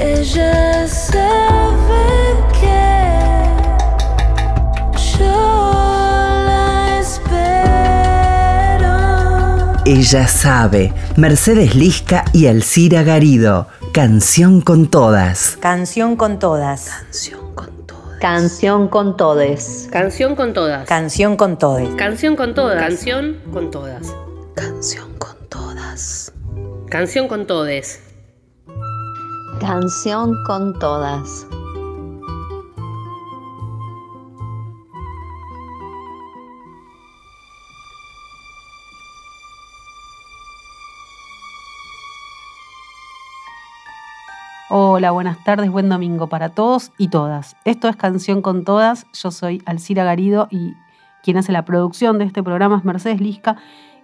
Ella sabe que yo la espero. Ella sabe. Mercedes Lisca y Alcira Garido. Canción con todas. Canción con todas. Canción con todes. Canción con todas. Canción con todes. Canción con todas. Canción con todas. Canción con todas. Canción con todes. Canción con todas. Hola, buenas tardes, buen domingo para todos y todas. Esto es Canción con Todas. Yo soy Alcira Garido y quien hace la producción de este programa es Mercedes Lisca.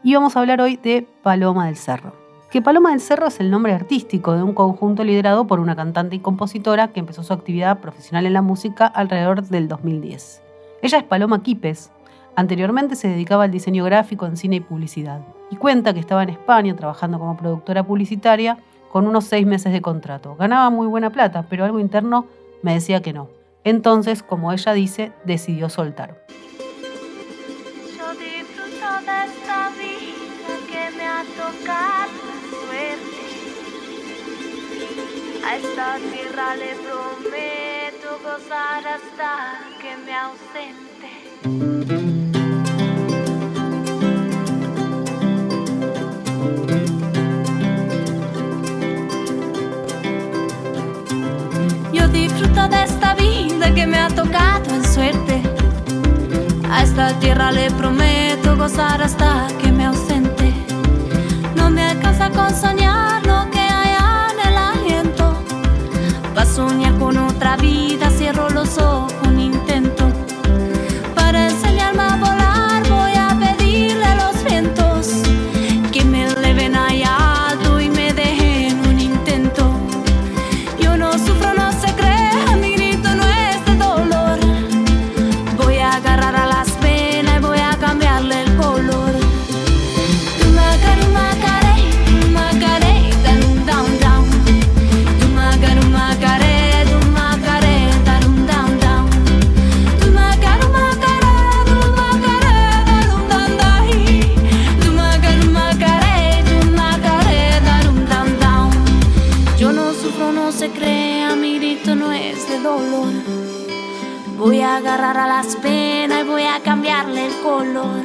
Y vamos a hablar hoy de Paloma del Cerro. Que Paloma del Cerro es el nombre artístico de un conjunto liderado por una cantante y compositora que empezó su actividad profesional en la música alrededor del 2010. Ella es Paloma Quipes. Anteriormente se dedicaba al diseño gráfico en cine y publicidad. Y cuenta que estaba en España trabajando como productora publicitaria con unos seis meses de contrato. Ganaba muy buena plata, pero algo interno me decía que no. Entonces, como ella dice, decidió soltar. Yo disfruto de esta vida que me ha tocado A esta tierra le prometo gozar hasta que me ausente. Yo disfruto de esta vida que me ha tocado en suerte. A esta tierra le prometo gozar hasta que me ausente. No me alcanza con soñar soñar con otra vida, cierro los ojos, sufro, no se crea, mi grito no es de dolor. Voy a agarrar a las penas y voy a cambiarle el color.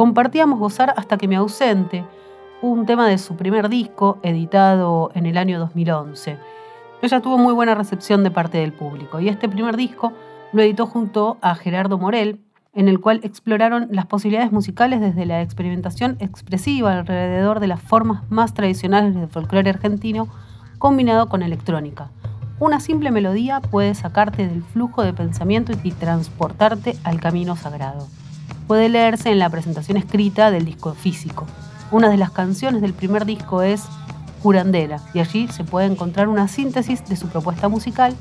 Compartíamos Gozar hasta que me ausente, un tema de su primer disco, editado en el año 2011. Ella tuvo muy buena recepción de parte del público y este primer disco lo editó junto a Gerardo Morel, en el cual exploraron las posibilidades musicales desde la experimentación expresiva alrededor de las formas más tradicionales del folclore argentino combinado con electrónica. Una simple melodía puede sacarte del flujo de pensamiento y transportarte al camino sagrado. Puede leerse en la presentación escrita del disco físico. Una de las canciones del primer disco es Curandela y allí se puede encontrar una síntesis de su propuesta musical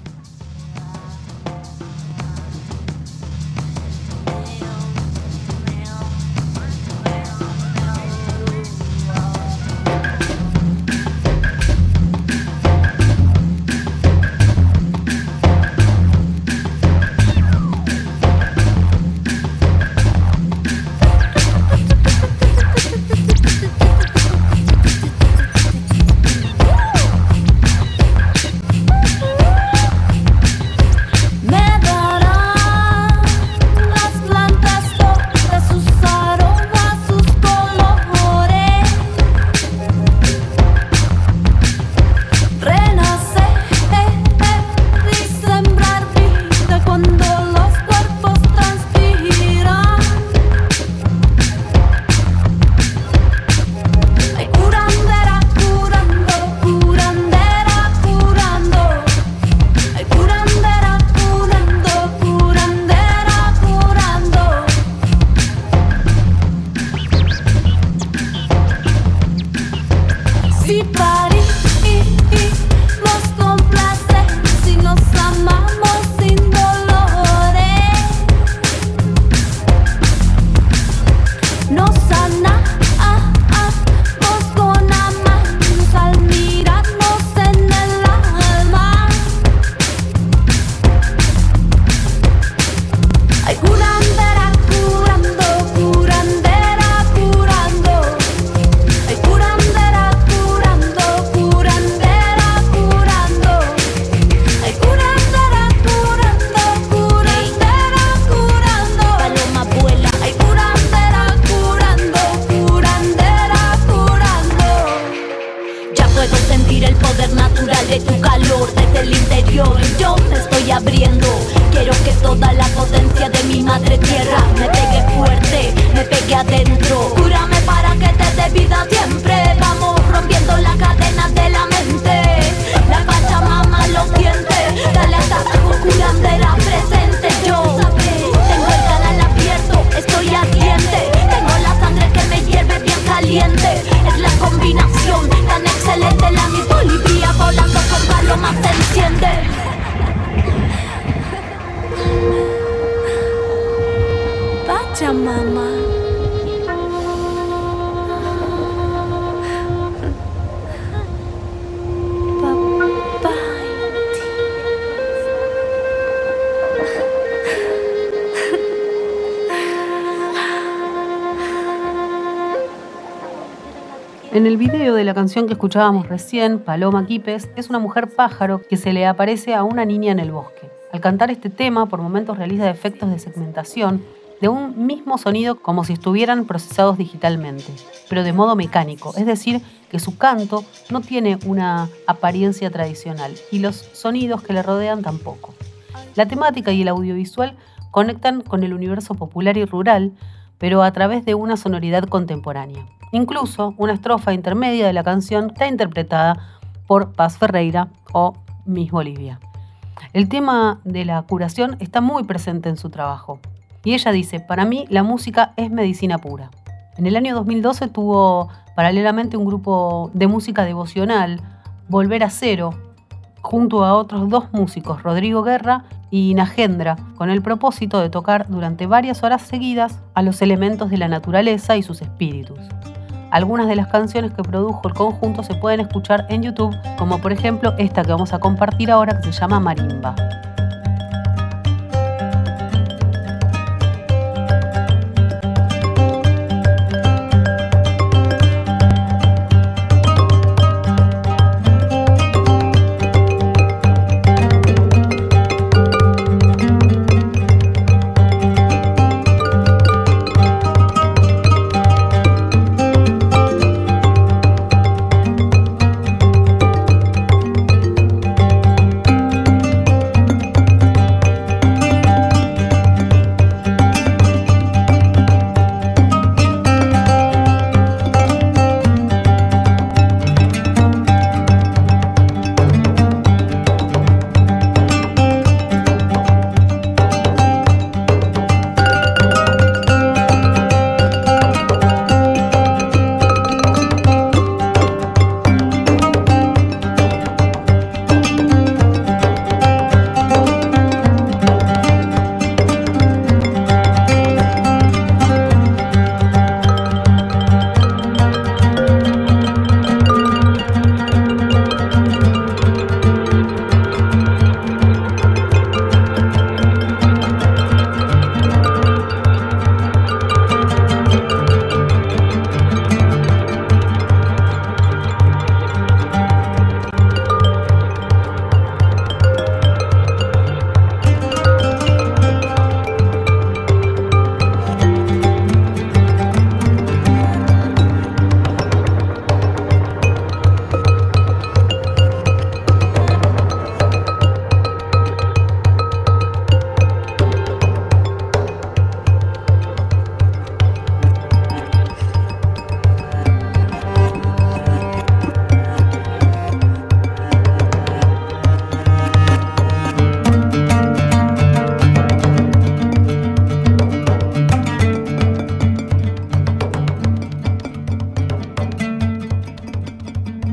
broma se enciende. Pachamama. En el video de la canción que escuchábamos recién, Paloma Quipes es una mujer pájaro que se le aparece a una niña en el bosque. Al cantar este tema, por momentos realiza efectos de segmentación de un mismo sonido como si estuvieran procesados digitalmente, pero de modo mecánico, es decir, que su canto no tiene una apariencia tradicional y los sonidos que le rodean tampoco. La temática y el audiovisual conectan con el universo popular y rural, pero a través de una sonoridad contemporánea. Incluso una estrofa intermedia de la canción está interpretada por Paz Ferreira o Miss Bolivia. El tema de la curación está muy presente en su trabajo. Y ella dice, para mí la música es medicina pura. En el año 2012 tuvo paralelamente un grupo de música devocional, Volver a Cero, junto a otros dos músicos, Rodrigo Guerra y Nagendra, con el propósito de tocar durante varias horas seguidas a los elementos de la naturaleza y sus espíritus. Algunas de las canciones que produjo el conjunto se pueden escuchar en YouTube, como por ejemplo esta que vamos a compartir ahora que se llama Marimba.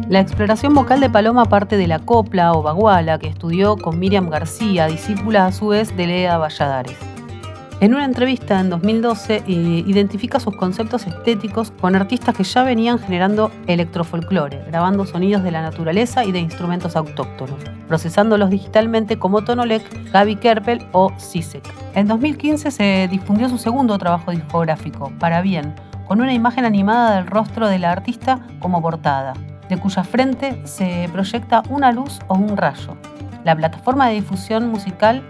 La exploración vocal de Paloma parte de la copla o baguala que estudió con Miriam García, discípula a su vez de Leda Valladares. En una entrevista en 2012 eh, identifica sus conceptos estéticos con artistas que ya venían generando electrofolclore, grabando sonidos de la naturaleza y de instrumentos autóctonos, procesándolos digitalmente como Tonolec, Gaby Kerpel o Sisek. En 2015 se difundió su segundo trabajo discográfico, Para Bien, con una imagen animada del rostro de la artista como portada, de cuya frente se proyecta una luz o un rayo. La plataforma de difusión musical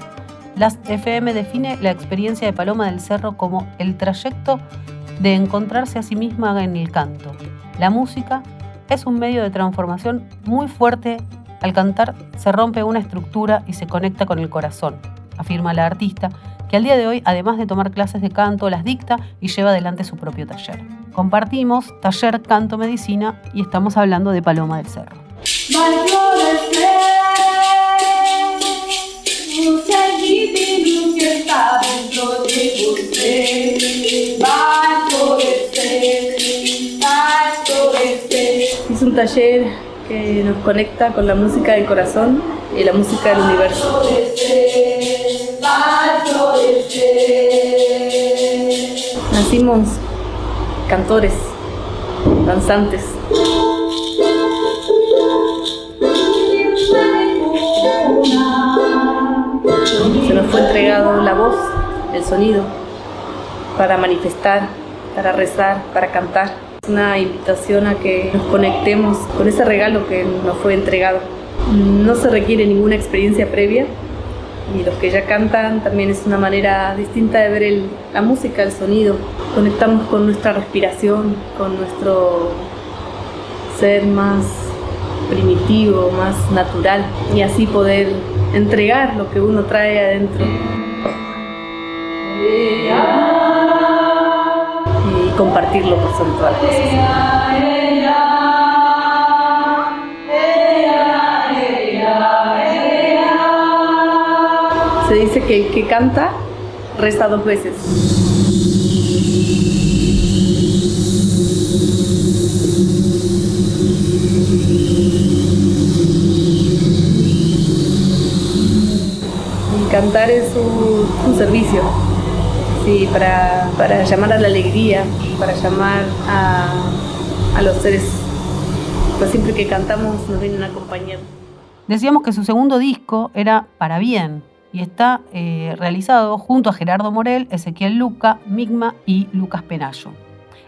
las FM define la experiencia de Paloma del Cerro como el trayecto de encontrarse a sí misma en el canto. La música es un medio de transformación muy fuerte. Al cantar se rompe una estructura y se conecta con el corazón, afirma la artista, que al día de hoy, además de tomar clases de canto, las dicta y lleva adelante su propio taller. Compartimos taller Canto Medicina y estamos hablando de Paloma del Cerro. Es un taller que nos conecta con la música del corazón y la música del universo. Nacimos cantores, danzantes. Se nos fue entregado la voz, el sonido, para manifestar, para rezar, para cantar. Es una invitación a que nos conectemos con ese regalo que nos fue entregado. No se requiere ninguna experiencia previa y los que ya cantan también es una manera distinta de ver la música, el sonido. Conectamos con nuestra respiración, con nuestro ser más primitivo, más natural y así poder entregar lo que uno trae adentro. Y compartirlo por sobre todas las cosas. Dice que el que canta reza dos veces. cantar es un, servicio, sí, para, para, llamar a la alegría, para llamar a, a los seres. Pues siempre que cantamos nos vienen a acompañar. Decíamos que su segundo disco era Para Bien y está eh, realizado junto a Gerardo Morel, Ezequiel Luca, Migma y Lucas Penayo.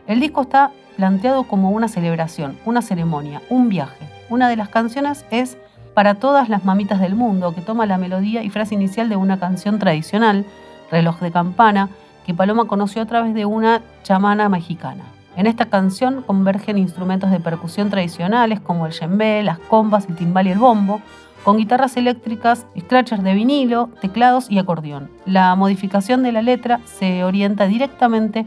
El disco está planteado como una celebración, una ceremonia, un viaje. Una de las canciones es para todas las mamitas del mundo, que toma la melodía y frase inicial de una canción tradicional, Reloj de Campana, que Paloma conoció a través de una chamana mexicana. En esta canción convergen instrumentos de percusión tradicionales como el djembe, las combas, el timbal y el bombo, con guitarras eléctricas, scratchers de vinilo, teclados y acordeón. La modificación de la letra se orienta directamente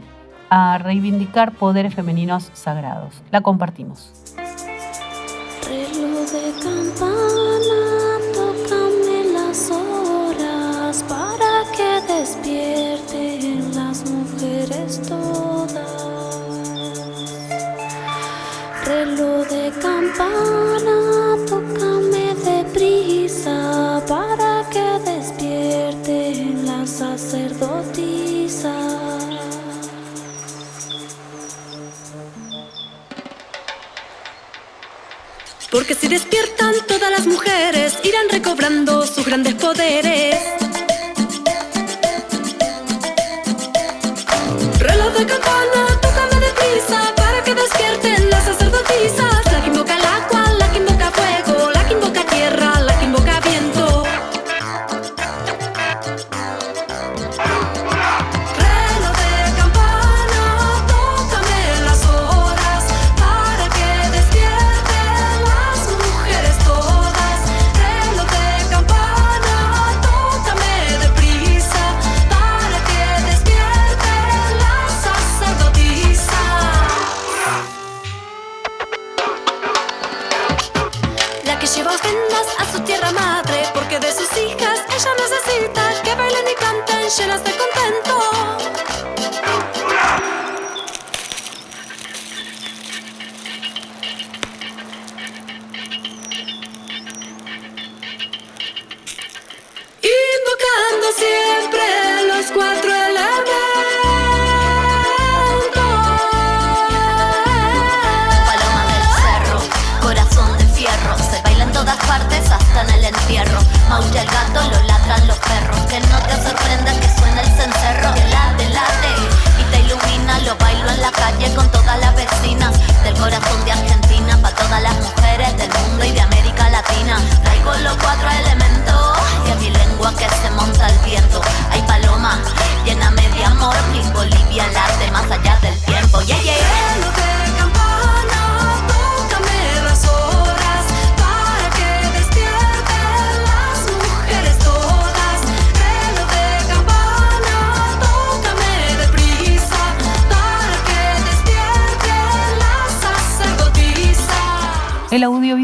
a reivindicar poderes femeninos sagrados. La compartimos. de campana, tócame las horas para que despierten las mujeres todas. Reloj de campana, Porque si despiertan todas las mujeres, irán recobrando sus grandes poderes.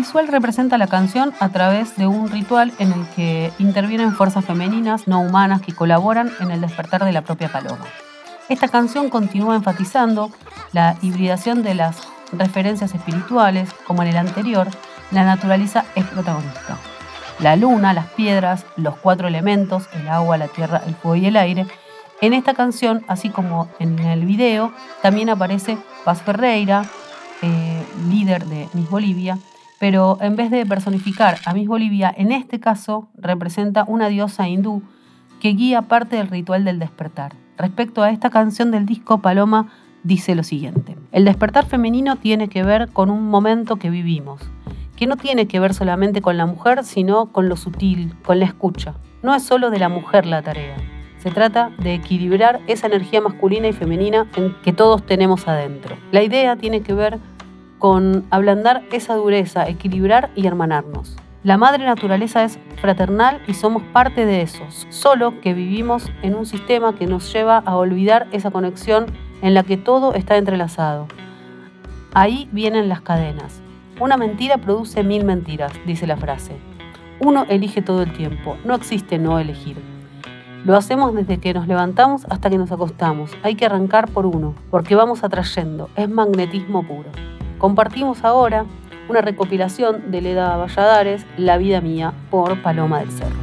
Audiovisual representa la canción a través de un ritual en el que intervienen fuerzas femeninas no humanas que colaboran en el despertar de la propia paloma. Esta canción continúa enfatizando la hibridación de las referencias espirituales, como en el anterior, la naturaleza es protagonista. La luna, las piedras, los cuatro elementos, el agua, la tierra, el fuego y el aire. En esta canción, así como en el video, también aparece Paz Ferreira, eh, líder de Miss Bolivia, pero en vez de personificar a Miss Bolivia, en este caso representa una diosa hindú que guía parte del ritual del despertar. Respecto a esta canción del disco, Paloma dice lo siguiente. El despertar femenino tiene que ver con un momento que vivimos, que no tiene que ver solamente con la mujer, sino con lo sutil, con la escucha. No es solo de la mujer la tarea. Se trata de equilibrar esa energía masculina y femenina en que todos tenemos adentro. La idea tiene que ver con ablandar esa dureza, equilibrar y hermanarnos. La madre naturaleza es fraternal y somos parte de eso, solo que vivimos en un sistema que nos lleva a olvidar esa conexión en la que todo está entrelazado. Ahí vienen las cadenas. Una mentira produce mil mentiras, dice la frase. Uno elige todo el tiempo, no existe no elegir. Lo hacemos desde que nos levantamos hasta que nos acostamos. Hay que arrancar por uno, porque vamos atrayendo, es magnetismo puro. Compartimos ahora una recopilación de Leda Valladares, La vida mía, por Paloma del Cerro.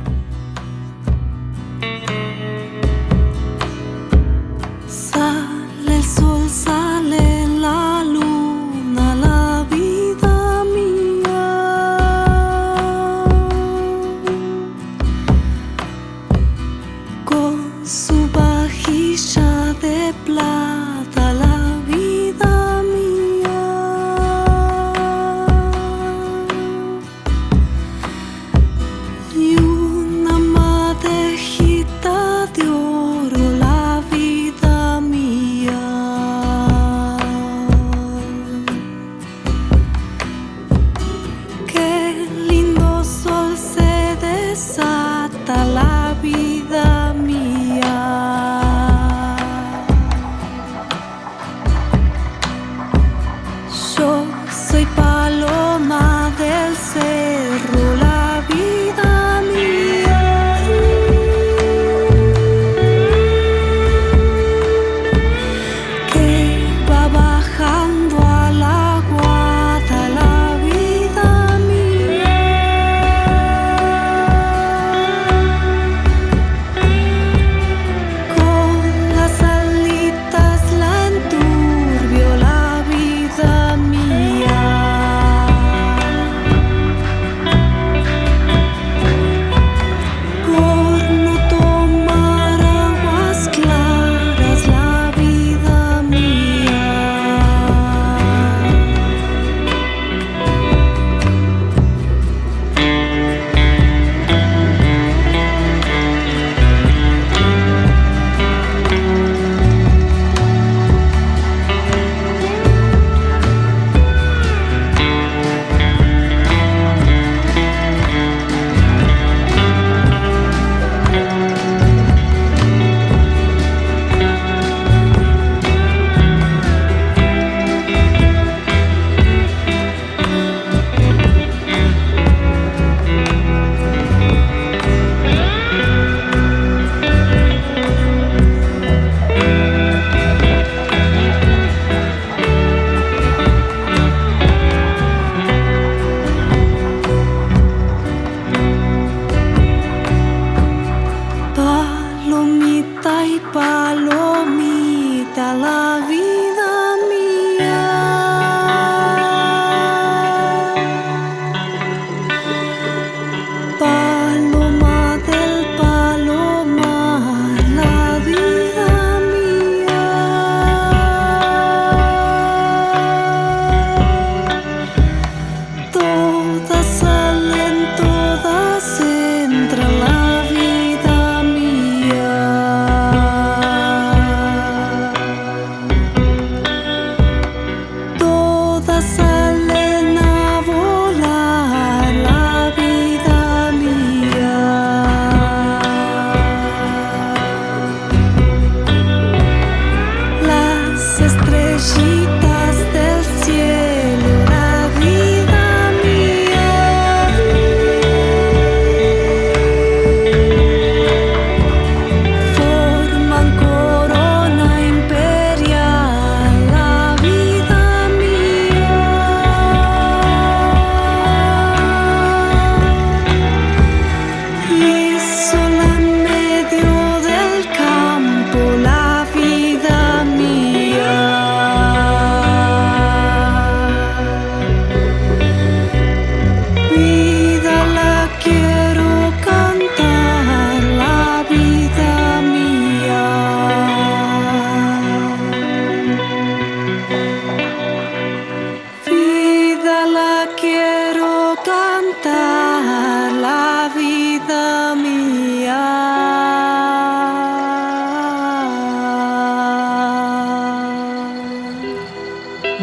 sleep.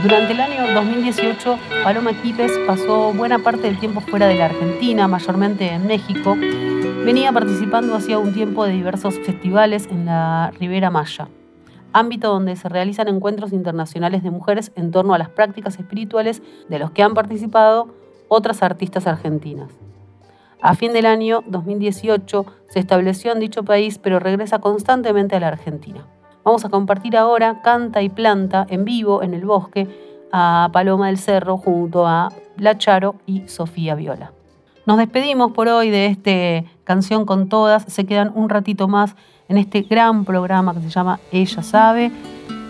Durante el año 2018, Paloma Quipes pasó buena parte del tiempo fuera de la Argentina, mayormente en México. Venía participando hacía un tiempo de diversos festivales en la Ribera Maya, ámbito donde se realizan encuentros internacionales de mujeres en torno a las prácticas espirituales de los que han participado otras artistas argentinas. A fin del año 2018 se estableció en dicho país, pero regresa constantemente a la Argentina. Vamos a compartir ahora Canta y Planta en vivo en el bosque a Paloma del Cerro junto a La Charo y Sofía Viola. Nos despedimos por hoy de este Canción con Todas. Se quedan un ratito más en este gran programa que se llama Ella Sabe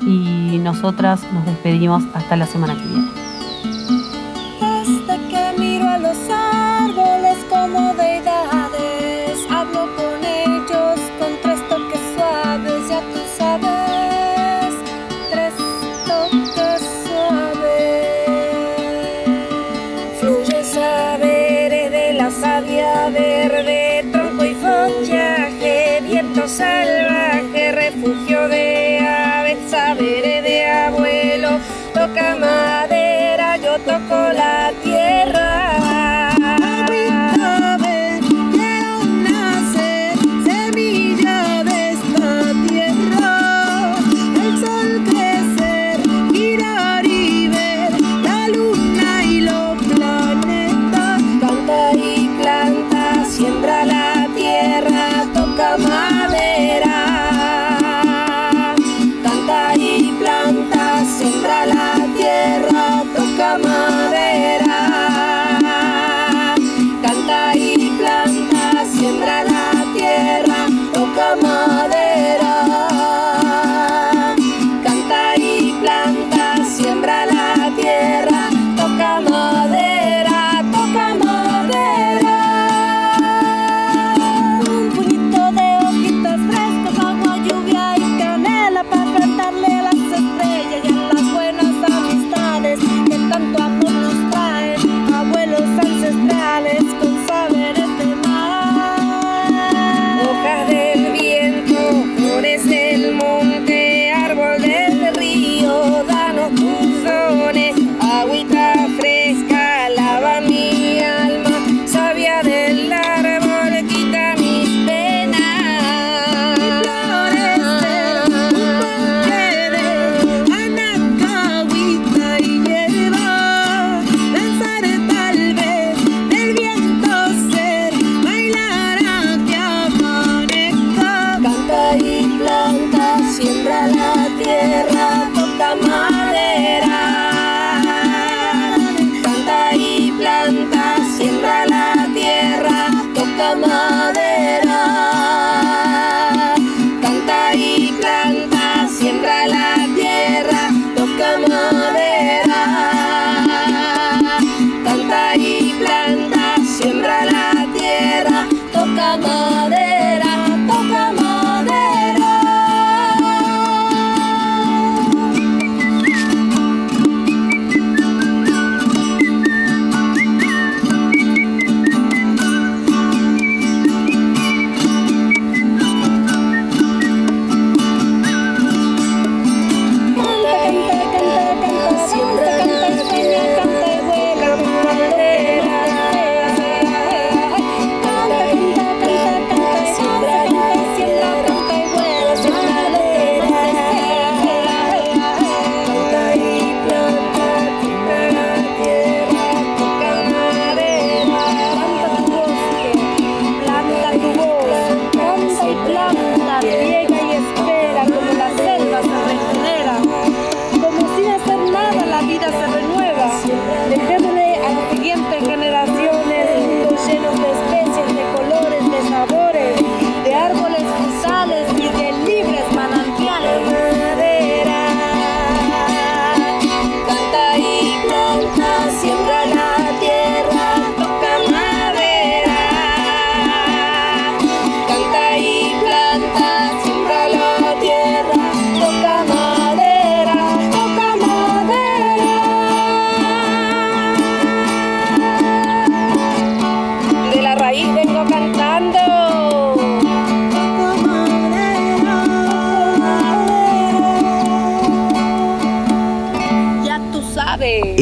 y nosotras nos despedimos hasta la semana que viene.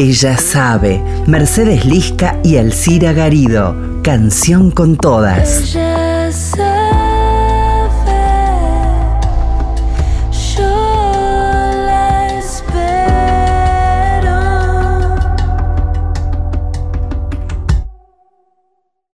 Ella sabe. Mercedes Lisca y Alcira Garido. Canción con todas.